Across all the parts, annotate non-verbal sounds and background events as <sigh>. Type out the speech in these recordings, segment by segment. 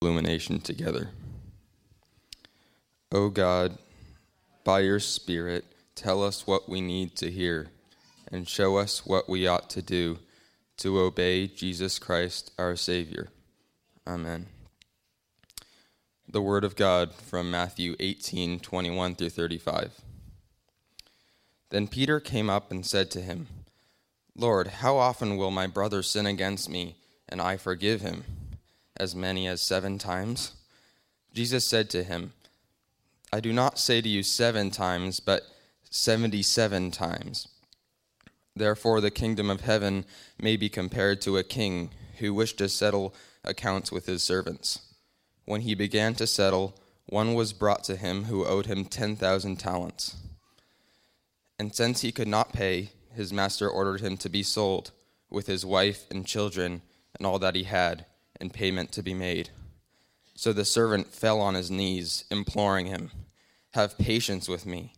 illumination together. O God, by your Spirit, tell us what we need to hear and show us what we ought to do to obey Jesus Christ our Savior. Amen. The Word of God from Matthew 18 21 through 35. Then Peter came up and said to him, Lord, how often will my brother sin against me, and I forgive him? As many as seven times? Jesus said to him, I do not say to you seven times, but seventy seven times. Therefore, the kingdom of heaven may be compared to a king who wished to settle accounts with his servants. When he began to settle, one was brought to him who owed him ten thousand talents. And since he could not pay, his master ordered him to be sold, with his wife and children and all that he had, and payment to be made. So the servant fell on his knees, imploring him, Have patience with me,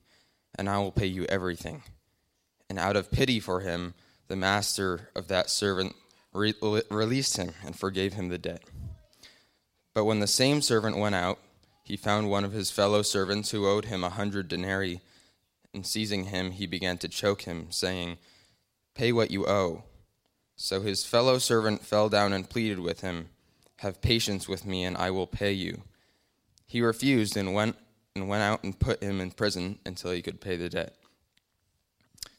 and I will pay you everything. And out of pity for him, the master of that servant re- released him and forgave him the debt. But when the same servant went out, he found one of his fellow servants who owed him a hundred denarii and seizing him, he began to choke him, saying, Pay what you owe. So his fellow servant fell down and pleaded with him, Have patience with me, and I will pay you. He refused and went and went out and put him in prison until he could pay the debt.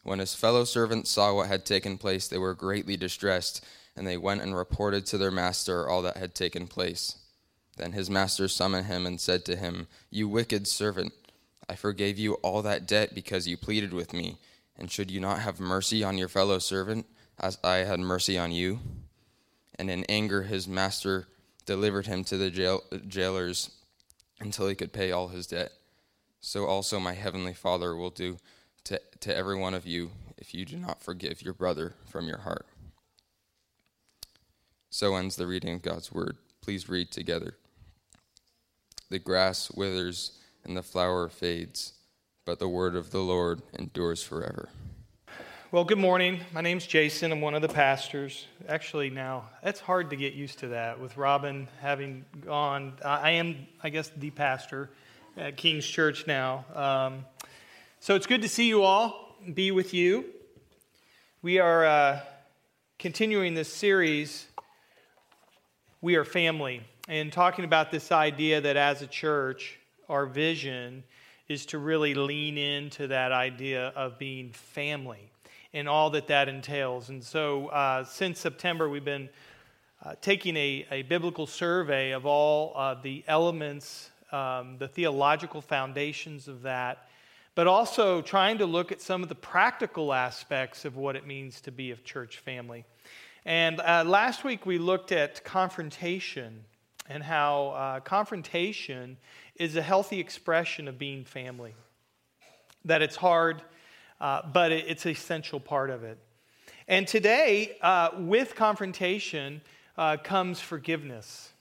When his fellow servants saw what had taken place, they were greatly distressed, and they went and reported to their master all that had taken place. Then his master summoned him and said to him, You wicked servant. I forgave you all that debt because you pleaded with me. And should you not have mercy on your fellow servant, as I had mercy on you? And in anger, his master delivered him to the jail, jailers until he could pay all his debt. So also my heavenly Father will do to, to every one of you if you do not forgive your brother from your heart. So ends the reading of God's word. Please read together. The grass withers and the flower fades, but the word of the Lord endures forever. Well, good morning. My name's Jason. I'm one of the pastors. Actually, now, it's hard to get used to that with Robin having gone. I am, I guess, the pastor at King's Church now. Um, so it's good to see you all, be with you. We are uh, continuing this series, We Are Family, and talking about this idea that as a church, our vision is to really lean into that idea of being family and all that that entails. And so, uh, since September, we've been uh, taking a, a, biblical survey of all uh, the elements, um, the theological foundations of that, but also trying to look at some of the practical aspects of what it means to be a church family. And uh, last week, we looked at confrontation and how uh, confrontation is a healthy expression of being family. That it's hard, uh, but it, it's an essential part of it. And today, uh, with confrontation uh, comes forgiveness.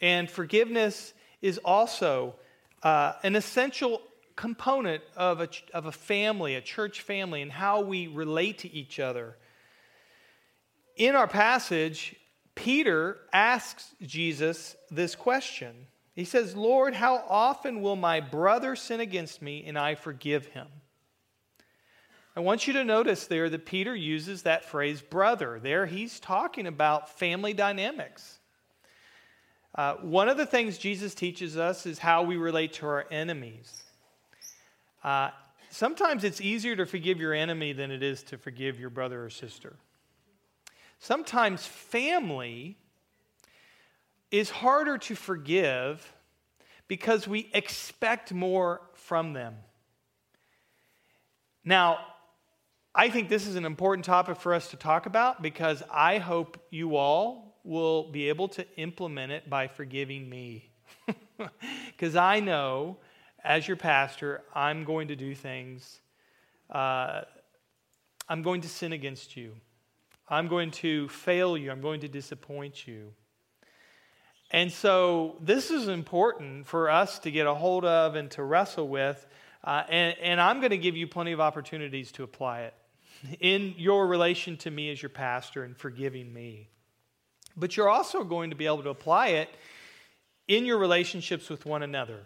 And forgiveness is also uh, an essential component of a, of a family, a church family, and how we relate to each other. In our passage, Peter asks Jesus this question he says, Lord, how often will my brother sin against me and I forgive him? I want you to notice there that Peter uses that phrase brother. There he's talking about family dynamics. Uh, one of the things Jesus teaches us is how we relate to our enemies. Uh, sometimes it's easier to forgive your enemy than it is to forgive your brother or sister. Sometimes family is harder to forgive because we expect more from them. Now, I think this is an important topic for us to talk about because I hope you all will be able to implement it by forgiving me. <laughs> Because I know, as your pastor, I'm going to do things, uh, I'm going to sin against you. I'm going to fail you. I'm going to disappoint you. And so this is important for us to get a hold of and to wrestle with. Uh, and, and I'm going to give you plenty of opportunities to apply it in your relation to me as your pastor and forgiving me. But you're also going to be able to apply it in your relationships with one another.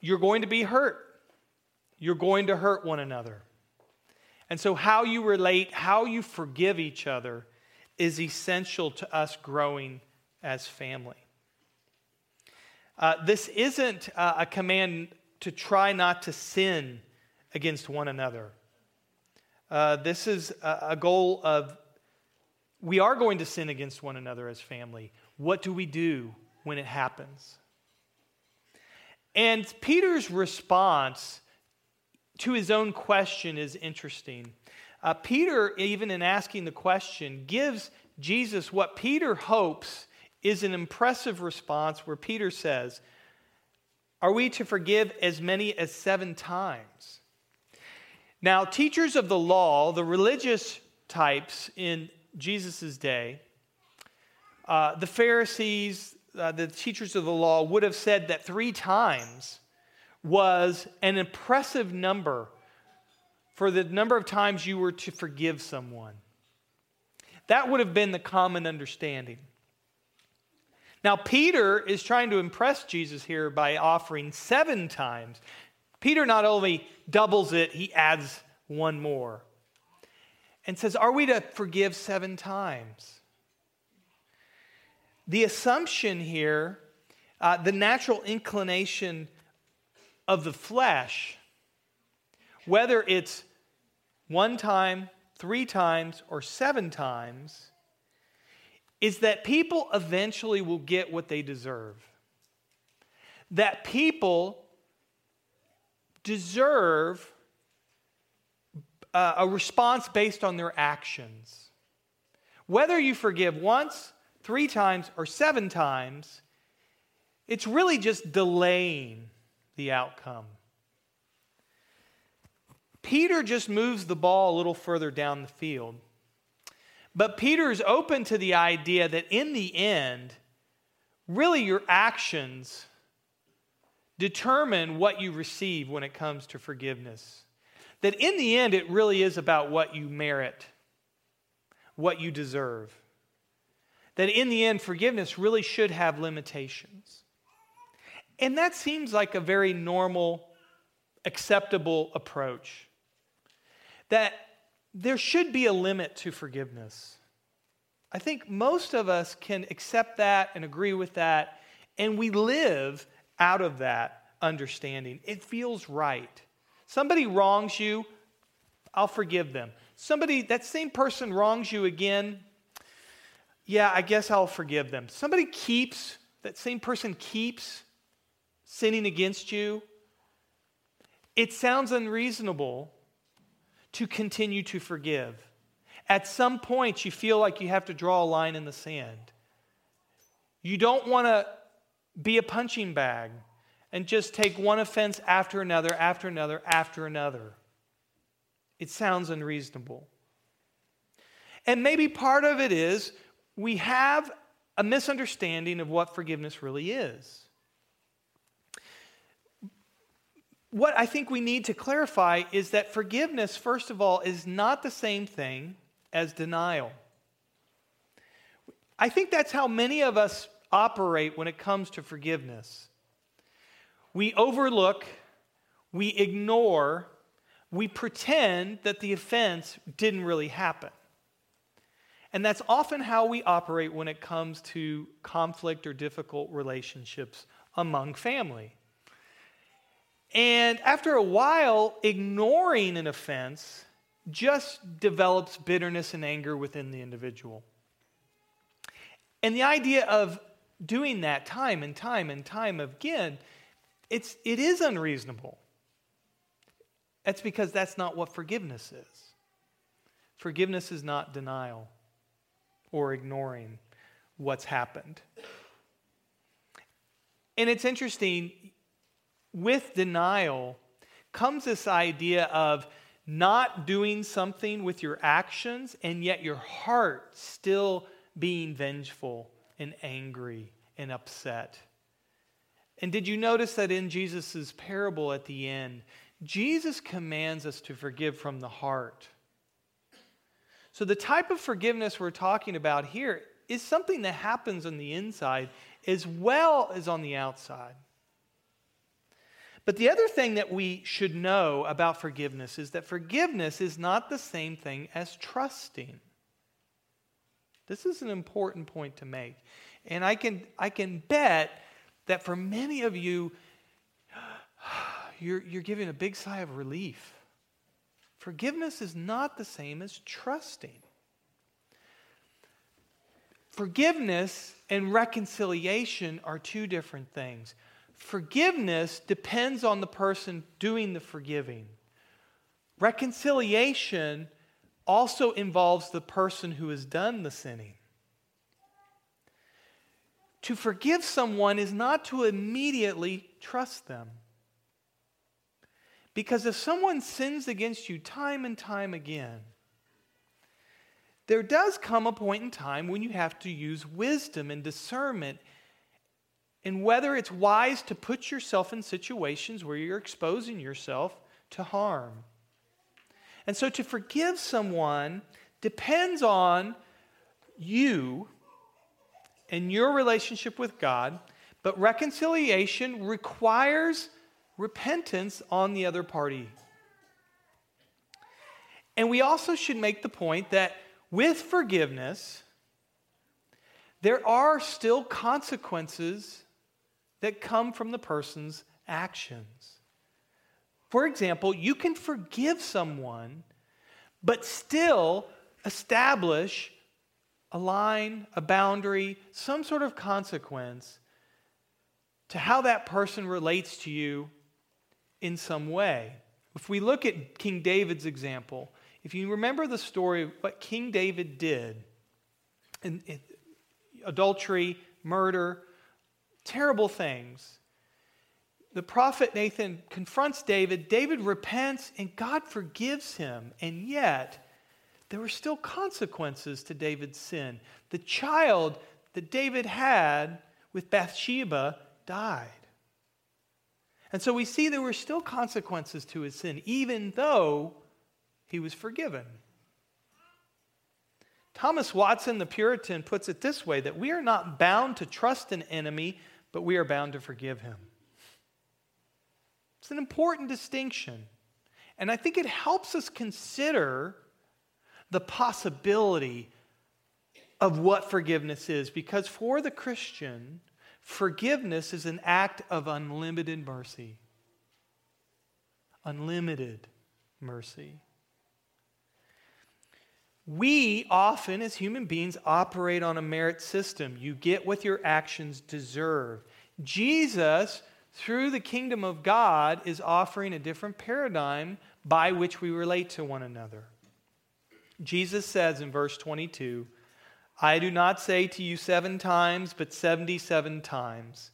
You're going to be hurt. You're going to hurt one another. And so, how you relate, how you forgive each other is essential to us growing as family. Uh, this isn't uh, a command to try not to sin against one another. Uh, this is a, a goal of we are going to sin against one another as family. What do we do when it happens? And Peter's response to his own question is interesting. Uh, Peter, even in asking the question, gives Jesus what Peter hopes is an impressive response where Peter says, Are we to forgive as many as seven times? Now, teachers of the law, the religious types in Jesus' day, uh, the Pharisees, uh, the teachers of the law, would have said that three times was an impressive number for the number of times you were to forgive someone. That would have been the common understanding. Now, Peter is trying to impress Jesus here by offering seven times. Peter not only doubles it, he adds one more and says, Are we to forgive seven times? The assumption here, uh, the natural inclination of the flesh, whether it's one time, three times, or seven times, is that people eventually will get what they deserve. That people deserve uh, a response based on their actions. Whether you forgive once, three times, or seven times, it's really just delaying the outcome. Peter just moves the ball a little further down the field. But Peter is open to the idea that in the end, really your actions determine what you receive when it comes to forgiveness. That in the end, it really is about what you merit, what you deserve. That in the end, forgiveness really should have limitations. And that seems like a very normal, acceptable approach. That there should be a limit to forgiveness. I think most of us can accept that and agree with that, and we live out of that understanding. It feels right. Somebody wrongs you, I'll forgive them. Somebody, that same person wrongs you again, yeah, I guess I'll forgive them. Somebody keeps, that same person keeps sinning against you. It sounds unreasonable to continue to forgive. At some point, you feel like you have to draw a line in the sand. You don't want to be a punching bag and just take one offense after another, after another, after another. It sounds unreasonable. And maybe part of it is we have a misunderstanding of what forgiveness really is. what I think we need to clarify is that forgiveness, first of all, is not the same thing as denial. I think that's how many of us operate when it comes to forgiveness. We overlook, we ignore, we pretend that the offense didn't really happen. And that's often how we operate when it comes to conflict or difficult relationships among family. And after a while, ignoring an offense just develops bitterness and anger within the individual. And the idea of doing that time and time and time again, it's, it is unreasonable. That's because that's not what forgiveness is. Forgiveness is not denial or ignoring what's happened. And it's interesting, with denial comes this idea of not doing something with your actions and yet your heart still being vengeful and angry and upset. And did you notice that in Jesus' parable at the end, Jesus commands us to forgive from the heart? So, the type of forgiveness we're talking about here is something that happens on the inside as well as on the outside. But the other thing that we should know about forgiveness is that forgiveness is not the same thing as trusting. This is an important point to make. And I can, I can bet that for many of you, you're, you're giving a big sigh of relief. Forgiveness is not the same as trusting. Forgiveness and reconciliation are two different things. Forgiveness depends on the person doing the forgiving. Reconciliation also involves the person who has done the sinning. To forgive someone is not to immediately trust them. Because if someone sins against you time and time again, there does come a point in time when you have to use wisdom and discernment and whether it's wise to put yourself in situations where you're exposing yourself to harm. And so to forgive someone depends on you and your relationship with God, but reconciliation requires repentance on the other party. And we also should make the point that with forgiveness, there are still consequences that come from the person's actions. For example, you can forgive someone, but still establish a line, a boundary, some sort of consequence to how that person relates to you in some way. If we look at King David's example, if you remember the story of what King David did, in, in adultery, murder, terrible things, the prophet Nathan confronts David. David repents, and God forgives him. And yet, there were still consequences to David's sin. The child that David had with Bathsheba died. And so we see there were still consequences to his sin, even though he was forgiven. Thomas Watson, the Puritan, puts it this way that we are not bound to trust an enemy, but we are bound to forgive him. It's an important distinction. And I think it helps us consider the possibility of what forgiveness is, because for the Christian, Forgiveness is an act of unlimited mercy. Unlimited mercy. We often, as human beings, operate on a merit system. You get what your actions deserve. Jesus, through the kingdom of God, is offering a different paradigm by which we relate to one another. Jesus says in verse 22 I do not say to you seven times, but 77 times.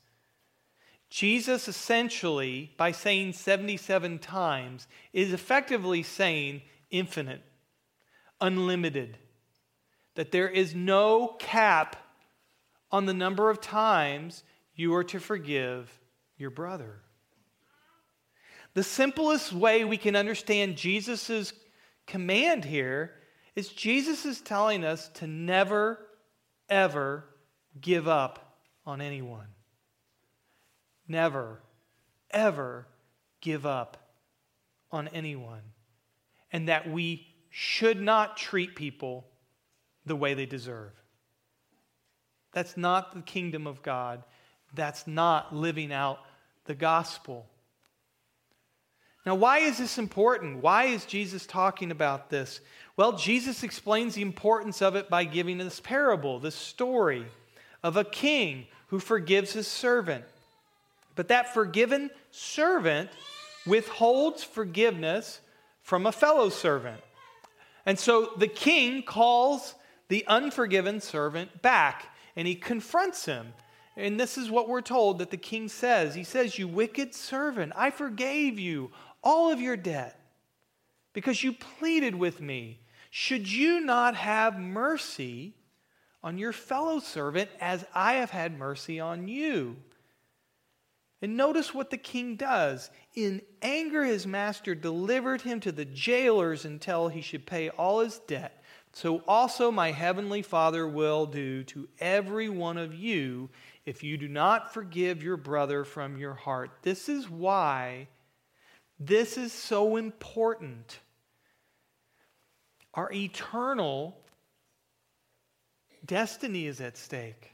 Jesus essentially, by saying 77 times, is effectively saying infinite, unlimited, that there is no cap on the number of times you are to forgive your brother. The simplest way we can understand Jesus' command here is Jesus is telling us to never, ever give up on anyone. Never, ever give up on anyone. And that we should not treat people the way they deserve. That's not the kingdom of God. That's not living out the gospel. Now, why is this important? Why is Jesus talking about this? Well, Jesus explains the importance of it by giving this parable, this story of a king who forgives his servant. But that forgiven servant withholds forgiveness from a fellow servant. And so the king calls the unforgiven servant back and he confronts him. And this is what we're told that the king says. He says, You wicked servant, I forgave you all of your debt because you pleaded with me. Should you not have mercy on your fellow servant as I have had mercy on you? And notice what the king does. In anger, his master delivered him to the jailers until he should pay all his debt. So also my heavenly Father will do to every one of you if you do not forgive your brother from your heart. This is why this is so important. Our eternal destiny is at stake.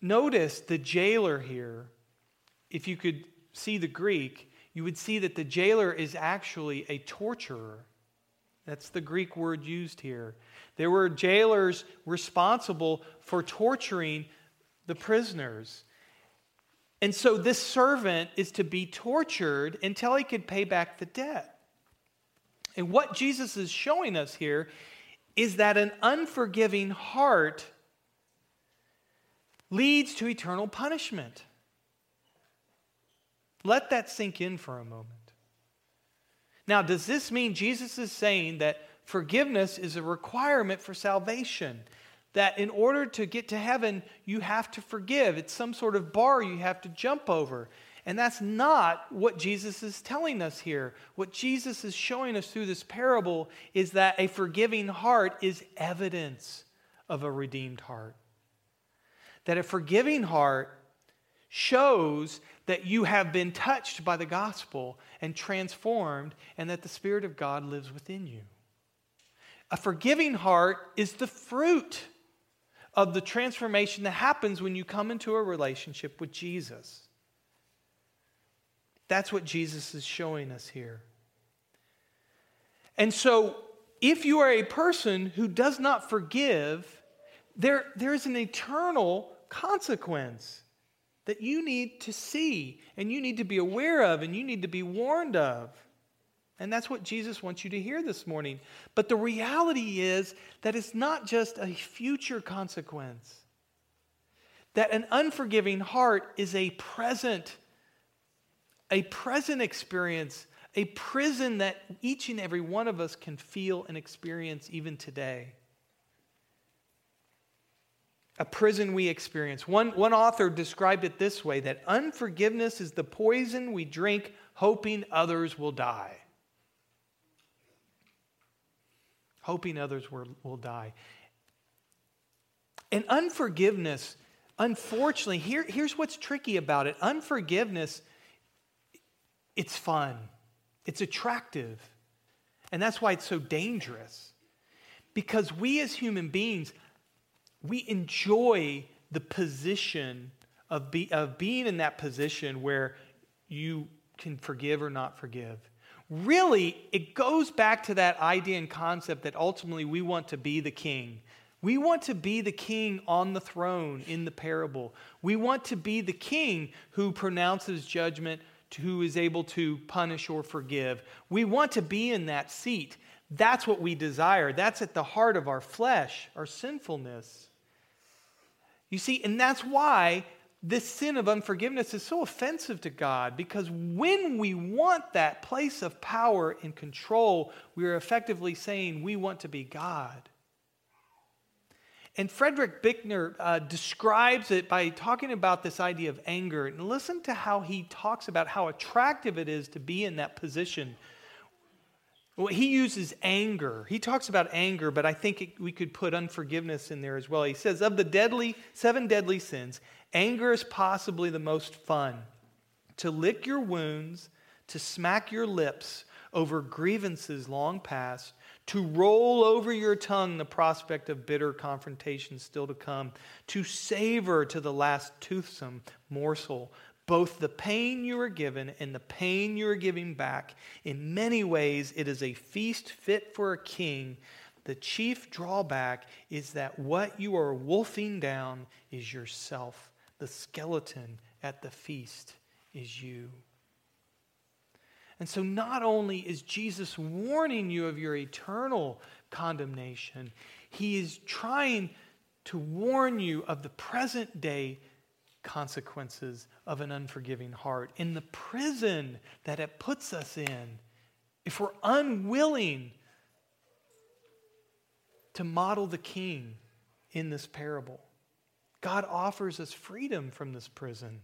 Notice the jailer here, if you could see the Greek, you would see that the jailer is actually a torturer. That's the Greek word used here. There were jailers responsible for torturing the prisoners. And so this servant is to be tortured until he could pay back the debt. And what Jesus is showing us here is that an unforgiving heart leads to eternal punishment. Let that sink in for a moment. Now, does this mean Jesus is saying that forgiveness is a requirement for salvation? That in order to get to heaven, you have to forgive. It's some sort of bar you have to jump over. And that's not what Jesus is telling us here. What Jesus is showing us through this parable is that a forgiving heart is evidence of a redeemed heart. That a forgiving heart shows that you have been touched by the gospel and transformed, and that the Spirit of God lives within you. A forgiving heart is the fruit of the transformation that happens when you come into a relationship with Jesus. That's what Jesus is showing us here. And so, if you are a person who does not forgive, there, there is an eternal consequence that you need to see and you need to be aware of and you need to be warned of. And that's what Jesus wants you to hear this morning. But the reality is that it's not just a future consequence, that an unforgiving heart is a present, a present experience, a prison that each and every one of us can feel and experience even today a prison we experience. One, one author described it this way that unforgiveness is the poison we drink hoping others will die. Hoping others will, will die. And unforgiveness, unfortunately, here, here's what's tricky about it unforgiveness, it's fun, it's attractive. And that's why it's so dangerous. Because we as human beings, we enjoy the position of, be, of being in that position where you can forgive or not forgive. Really, it goes back to that idea and concept that ultimately we want to be the king. We want to be the king on the throne in the parable. We want to be the king who pronounces judgment, who is able to punish or forgive. We want to be in that seat. That's what we desire. That's at the heart of our flesh, our sinfulness. You see, and that's why this sin of unforgiveness is so offensive to God because when we want that place of power and control, we are effectively saying we want to be God. And Frederick Buechner uh, describes it by talking about this idea of anger. And listen to how he talks about how attractive it is to be in that position well, he uses anger. He talks about anger, but I think it, we could put unforgiveness in there as well. He says, of the deadly, seven deadly sins, anger is possibly the most fun. To lick your wounds, to smack your lips over grievances long past, to roll over your tongue the prospect of bitter confrontation still to come, to savor to the last toothsome morsel both the pain you are given and the pain you are giving back. In many ways, it is a feast fit for a king. The chief drawback is that what you are wolfing down is yourself. The skeleton at the feast is you. And so, not only is Jesus warning you of your eternal condemnation, he is trying to warn you of the present day consequences of an unforgiving heart, in the prison that it puts us in, if we're unwilling to model the king in this parable. God offers us freedom from this prison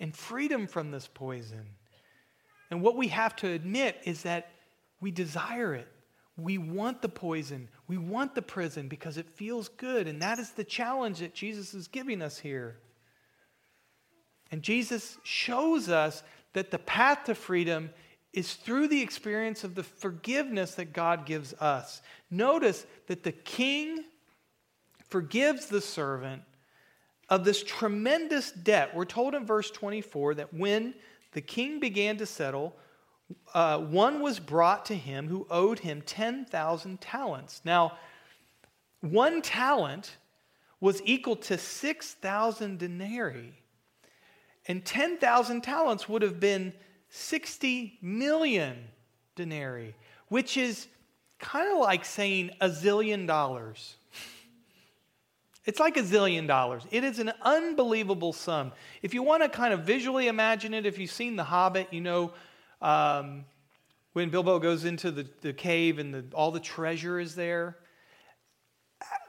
and freedom from this poison. And what we have to admit is that we desire it. we want the poison, we want the prison because it feels good. And that is the challenge that Jesus is giving us here. And Jesus shows us that the path to freedom is through the experience of the forgiveness that God gives us. Notice that the king forgives the servant of this tremendous debt. We're told in verse 24 that when the king began to settle, uh, one was brought to him who owed him 10,000 talents. Now, one talent was equal to 6,000 denarii. And 10,000 talents would have been 60 million denarii, which is kind of like saying a zillion dollars. It's like a zillion dollars. It is an unbelievable sum. If you want to kind of visually imagine it, if you've seen The Hobbit, you know um, when Bilbo goes into the, the cave and the, all the treasure is there.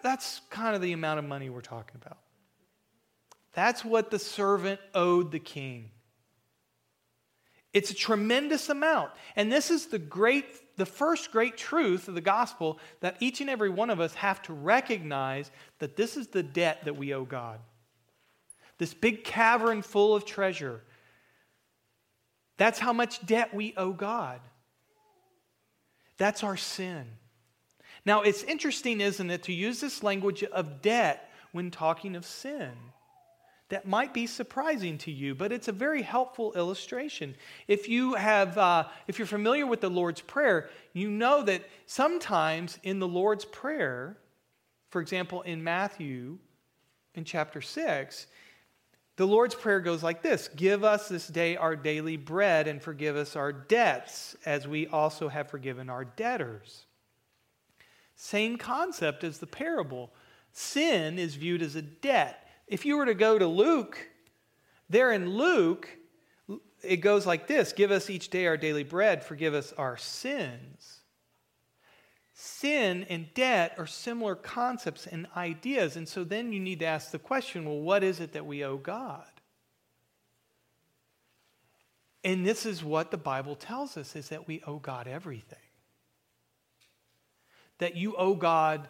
That's kind of the amount of money we're talking about. That's what the servant owed the king. It's a tremendous amount. And this is the great the first great truth of the gospel that each and every one of us have to recognize that this is the debt that we owe God. This big cavern full of treasure. That's how much debt we owe God. That's our sin. Now, it's interesting, isn't it, to use this language of debt when talking of sin that might be surprising to you, but it's a very helpful illustration. If you have, uh, if you're familiar with the Lord's Prayer, you know that sometimes in the Lord's Prayer, for example, in Matthew, in chapter six, the Lord's Prayer goes like this Give us this day our daily bread and forgive us our debts, as we also have forgiven our debtors. Same concept as the parable. Sin is viewed as a debt. If you were to go to Luke, there in Luke, it goes like this Give us each day our daily bread, forgive us our sins. Sin and debt are similar concepts and ideas. And so then you need to ask the question well, what is it that we owe God? And this is what the Bible tells us is that we owe God everything. That you owe God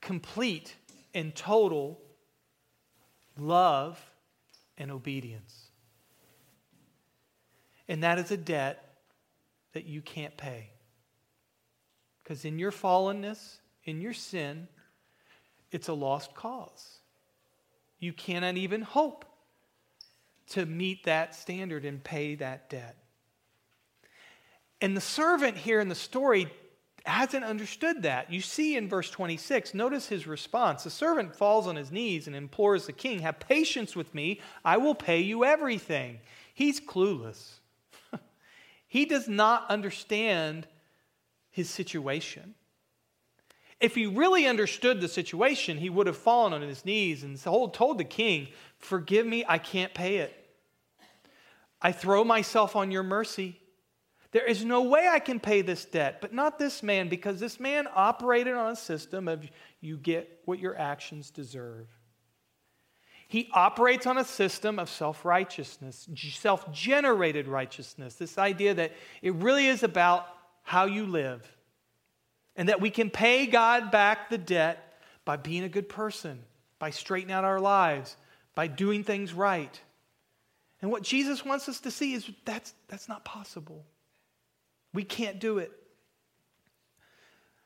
complete and total love, and obedience. And that is a debt that you can't pay. Because in your fallenness, in your sin, it's a lost cause. You cannot even hope to meet that standard and pay that debt. And the servant here in the story hasn't understood that. You see in verse 26, notice his response. The servant falls on his knees and implores the king, Have patience with me, I will pay you everything. He's clueless. <laughs> he does not understand his situation. If he really understood the situation, he would have fallen on his knees and told the king, Forgive me, I can't pay it. I throw myself on your mercy. There is no way I can pay this debt, but not this man, because this man operated on a system of you get what your actions deserve. He operates on a system of self righteousness, self generated righteousness, this idea that it really is about how you live, and that we can pay God back the debt by being a good person, by straightening out our lives, by doing things right. And what Jesus wants us to see is that's, that's not possible. We can't do it.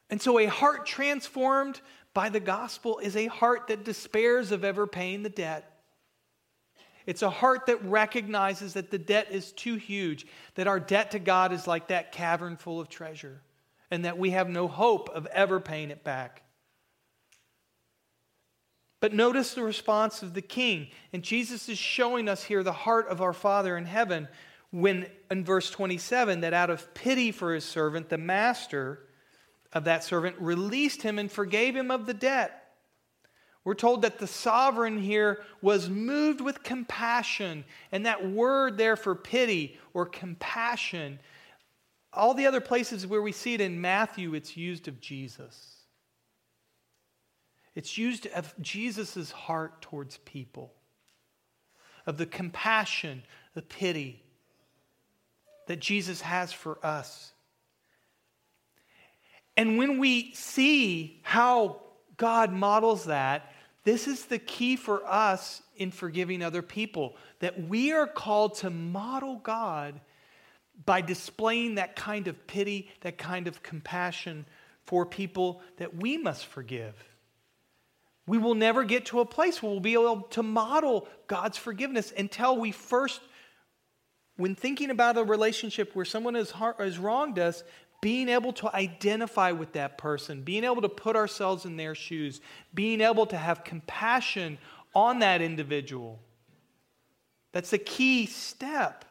And so, a heart transformed by the gospel is a heart that despairs of ever paying the debt. It's a heart that recognizes that the debt is too huge, that our debt to God is like that cavern full of treasure, and that we have no hope of ever paying it back. But notice the response of the king. And Jesus is showing us here the heart of our Father in heaven when in verse 27 that out of pity for his servant, the master of that servant released him and forgave him of the debt. We're told that the sovereign here was moved with compassion. And that word there for pity or compassion, all the other places where we see it in Matthew, it's used of Jesus. It's used of Jesus' heart towards people, of the compassion, the pity, that Jesus has for us. And when we see how God models that, this is the key for us in forgiving other people that we are called to model God by displaying that kind of pity, that kind of compassion for people that we must forgive. We will never get to a place where we'll be able to model God's forgiveness until we first, when thinking about a relationship where someone has, has wronged us, being able to identify with that person, being able to put ourselves in their shoes, being able to have compassion on that individual. That's the key step.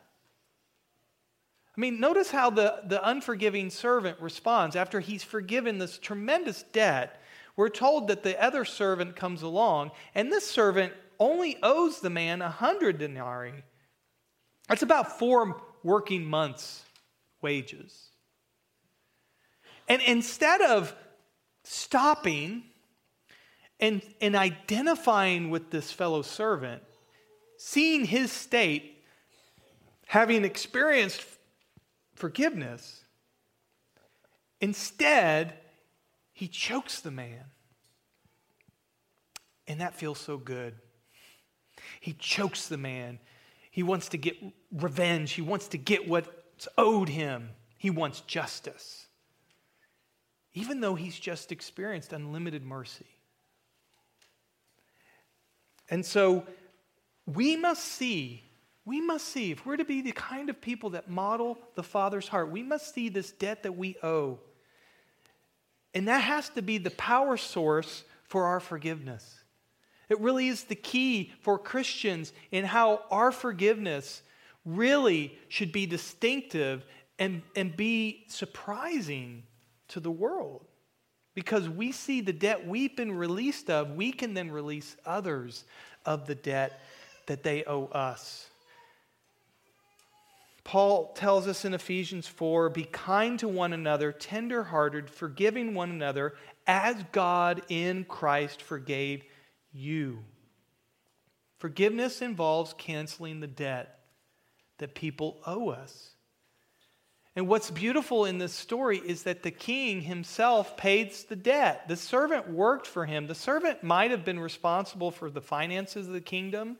I mean, notice how the, the unforgiving servant responds after he's forgiven this tremendous debt. We're told that the other servant comes along, and this servant only owes the man a hundred denarii. That's about four working months' wages. And instead of stopping and, and identifying with this fellow servant, seeing his state, having experienced forgiveness, instead, he chokes the man. And that feels so good. He chokes the man. He wants to get revenge. He wants to get what's owed him. He wants justice even though he's just experienced unlimited mercy. And so we must see, we must see, if we're to be the kind of people that model the Father's heart, we must see this debt that we owe. And that has to be the power source for our forgiveness. It really is the key for Christians in how our forgiveness really should be distinctive and, and be surprising to the world. Because we see the debt we've been released of, we can then release others of the debt that they owe us. Paul tells us in Ephesians 4 be kind to one another, tenderhearted, forgiving one another, as God in Christ forgave you. Forgiveness involves canceling the debt that people owe us. And what's beautiful in this story is that the king himself pays the debt. The servant worked for him. The servant might have been responsible for the finances of the kingdom,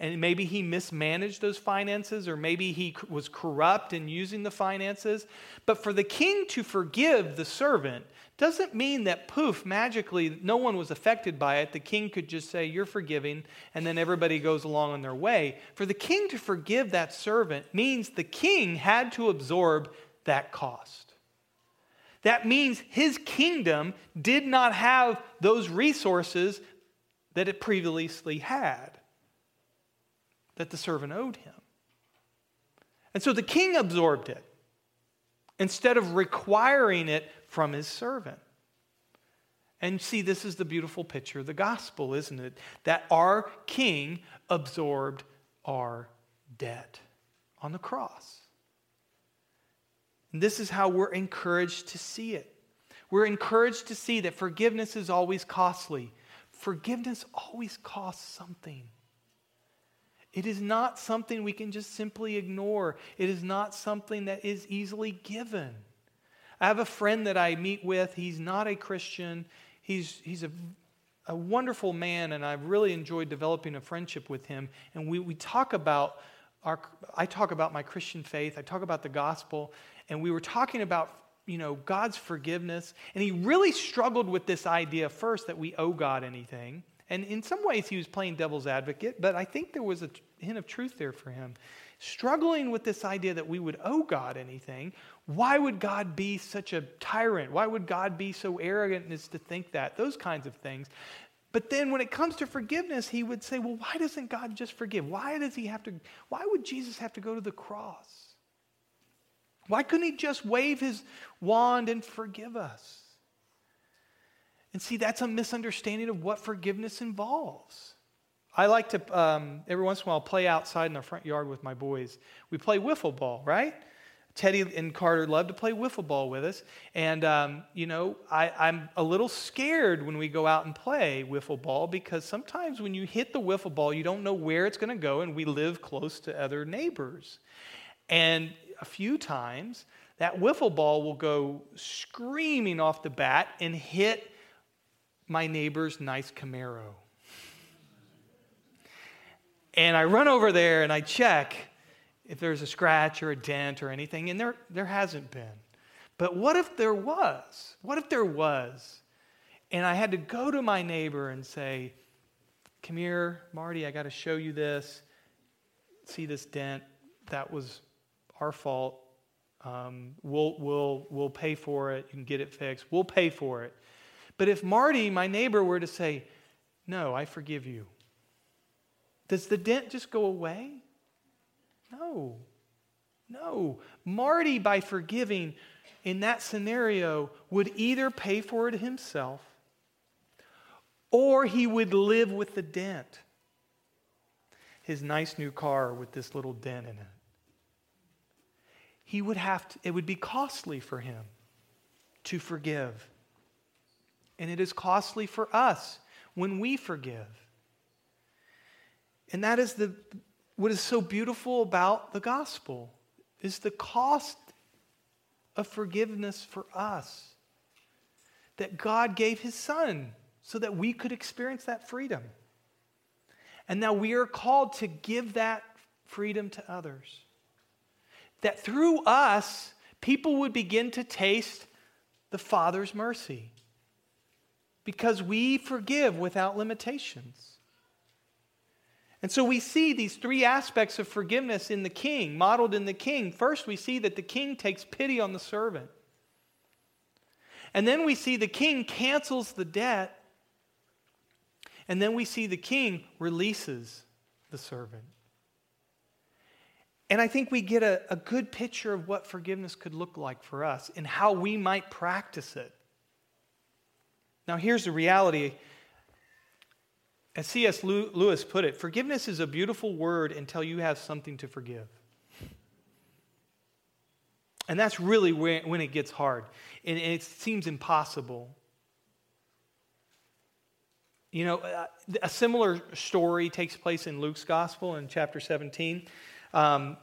and maybe he mismanaged those finances, or maybe he was corrupt in using the finances. But for the king to forgive the servant doesn't mean that poof, magically, no one was affected by it. The king could just say, You're forgiving, and then everybody goes along on their way. For the king to forgive that servant means the king had to absorb that cost. That means his kingdom did not have those resources that it previously had, that the servant owed him. And so the king absorbed it instead of requiring it from his servant. And see, this is the beautiful picture of the gospel, isn't it? That our king absorbed our debt on the cross. And this is how we're encouraged to see it. We're encouraged to see that forgiveness is always costly. Forgiveness always costs something. It is not something we can just simply ignore. It is not something that is easily given. I have a friend that I meet with. He's not a Christian. He's, he's a, a wonderful man, and I've really enjoyed developing a friendship with him. And we, we talk about our, I talk about my Christian faith, I talk about the gospel, and we were talking about you know God's forgiveness, and he really struggled with this idea first that we owe God anything. And in some ways, he was playing devil's advocate, but I think there was a hint of truth there for him. Struggling with this idea that we would owe God anything. Why would God be such a tyrant? Why would God be so arrogant as to think that? Those kinds of things. But then when it comes to forgiveness, he would say, well, why doesn't God just forgive? Why does he have to, why would Jesus have to go to the cross? Why couldn't he just wave his wand and forgive us? And see, that's a misunderstanding of what forgiveness involves. I like to, um, every once in a while, play outside in the front yard with my boys. We play wiffle ball, right? Teddy and Carter love to play wiffle ball with us. And, um, you know, I, I'm a little scared when we go out and play wiffle ball because sometimes when you hit the wiffle ball, you don't know where it's going to go, and we live close to other neighbors. And a few times, that wiffle ball will go screaming off the bat and hit my neighbor's nice Camaro. And I run over there and I check if there's a scratch or a dent or anything, and there, there hasn't been. But what if there was? What if there was? And I had to go to my neighbor and say, Come here, Marty, I got to show you this. See this dent? That was our fault. Um, we'll, we'll, we'll pay for it. You can get it fixed. We'll pay for it. But if Marty, my neighbor, were to say, No, I forgive you, does the dent just go away? No. No. Marty, by forgiving in that scenario, would either pay for it himself or he would live with the dent. His nice new car with this little dent in it. He would have to, it would be costly for him to forgive. And it is costly for us when we forgive. And that is the, what is so beautiful about the gospel is the cost of forgiveness for us. That God gave his son so that we could experience that freedom. And now we are called to give that freedom to others. That through us, people would begin to taste the Father's mercy because we forgive without limitations. And so we see these three aspects of forgiveness in the king, modeled in the king. First, we see that the king takes pity on the servant. And then we see the king cancels the debt. And then we see the king releases the servant. And I think we get a, a good picture of what forgiveness could look like for us and how we might practice it. Now, here's the reality. As C.S. Lewis put it, forgiveness is a beautiful word until you have something to forgive. And that's really when it gets hard. And it seems impossible. You know, uh, a similar story takes place in Luke's gospel in chapter 17. Um,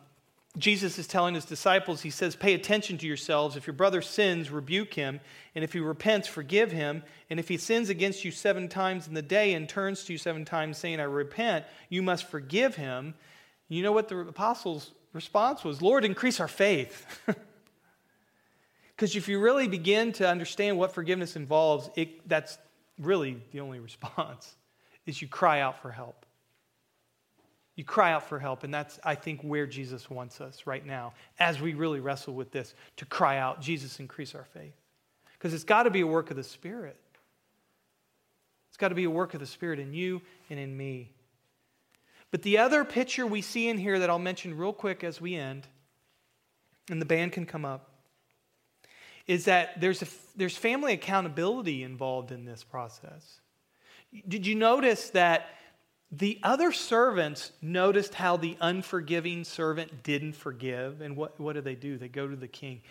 Jesus is telling his disciples, he says, Pay attention to yourselves. If your brother sins, rebuke him. And if he repents, forgive him. And if he sins against you seven times in the day and turns to you seven times saying, I repent, you must forgive him. You know what the apostles' response was? Lord, increase our faith. <laughs> Because if you really begin to understand what forgiveness involves, it, that's really the only response, is you cry out for help. You cry out for help, and that's, I think, where Jesus wants us right now as we really wrestle with this to cry out, Jesus, increase our faith. Because it's got to be a work of the Spirit. It's got to be a work of the Spirit in you and in me. But the other picture we see in here that I'll mention real quick as we end, and the band can come up, is that there's, a, there's family accountability involved in this process. Did you notice that the other servants noticed how the unforgiving servant didn't forgive. And what, what do they do? They go to the king.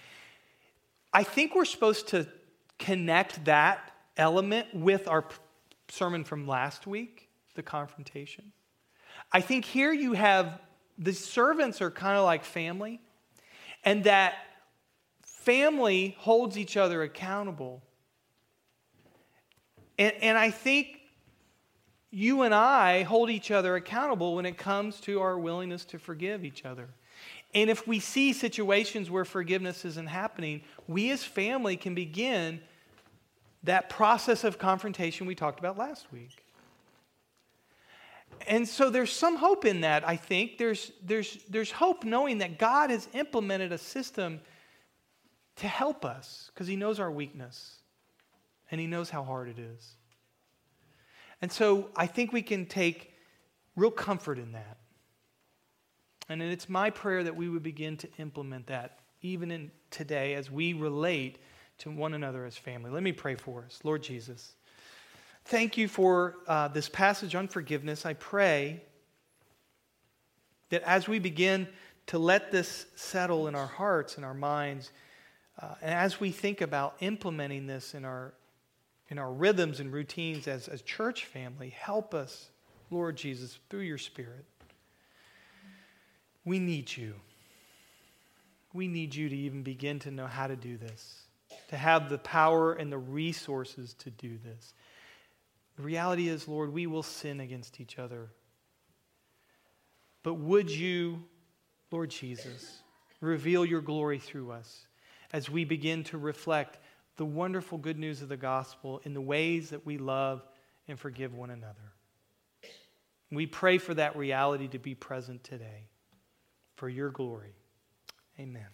I think we're supposed to connect that element with our sermon from last week, the confrontation. I think here you have the servants are kind of like family, and that family holds each other accountable. And, and I think you and I hold each other accountable when it comes to our willingness to forgive each other. And if we see situations where forgiveness isn't happening, we as family can begin that process of confrontation we talked about last week. And so there's some hope in that, I think. There's, there's, there's hope knowing that God has implemented a system to help us because He knows our weakness and He knows how hard it is. And so I think we can take real comfort in that. And it's my prayer that we would begin to implement that even in today as we relate to one another as family. Let me pray for us. Lord Jesus, thank you for uh, this passage on forgiveness. I pray that as we begin to let this settle in our hearts and our minds, uh, and as we think about implementing this in our in our rhythms and routines as a church family. Help us, Lord Jesus, through your Spirit. We need you. we need you to even begin to know how to do this, to have the power and the resources to do this. The reality is, Lord, we will sin against each other. But would you, Lord Jesus, reveal your glory through us as we begin to reflect the wonderful good news of the gospel in the ways that we love and forgive one another? We pray for that reality to be present today for your glory. Amen.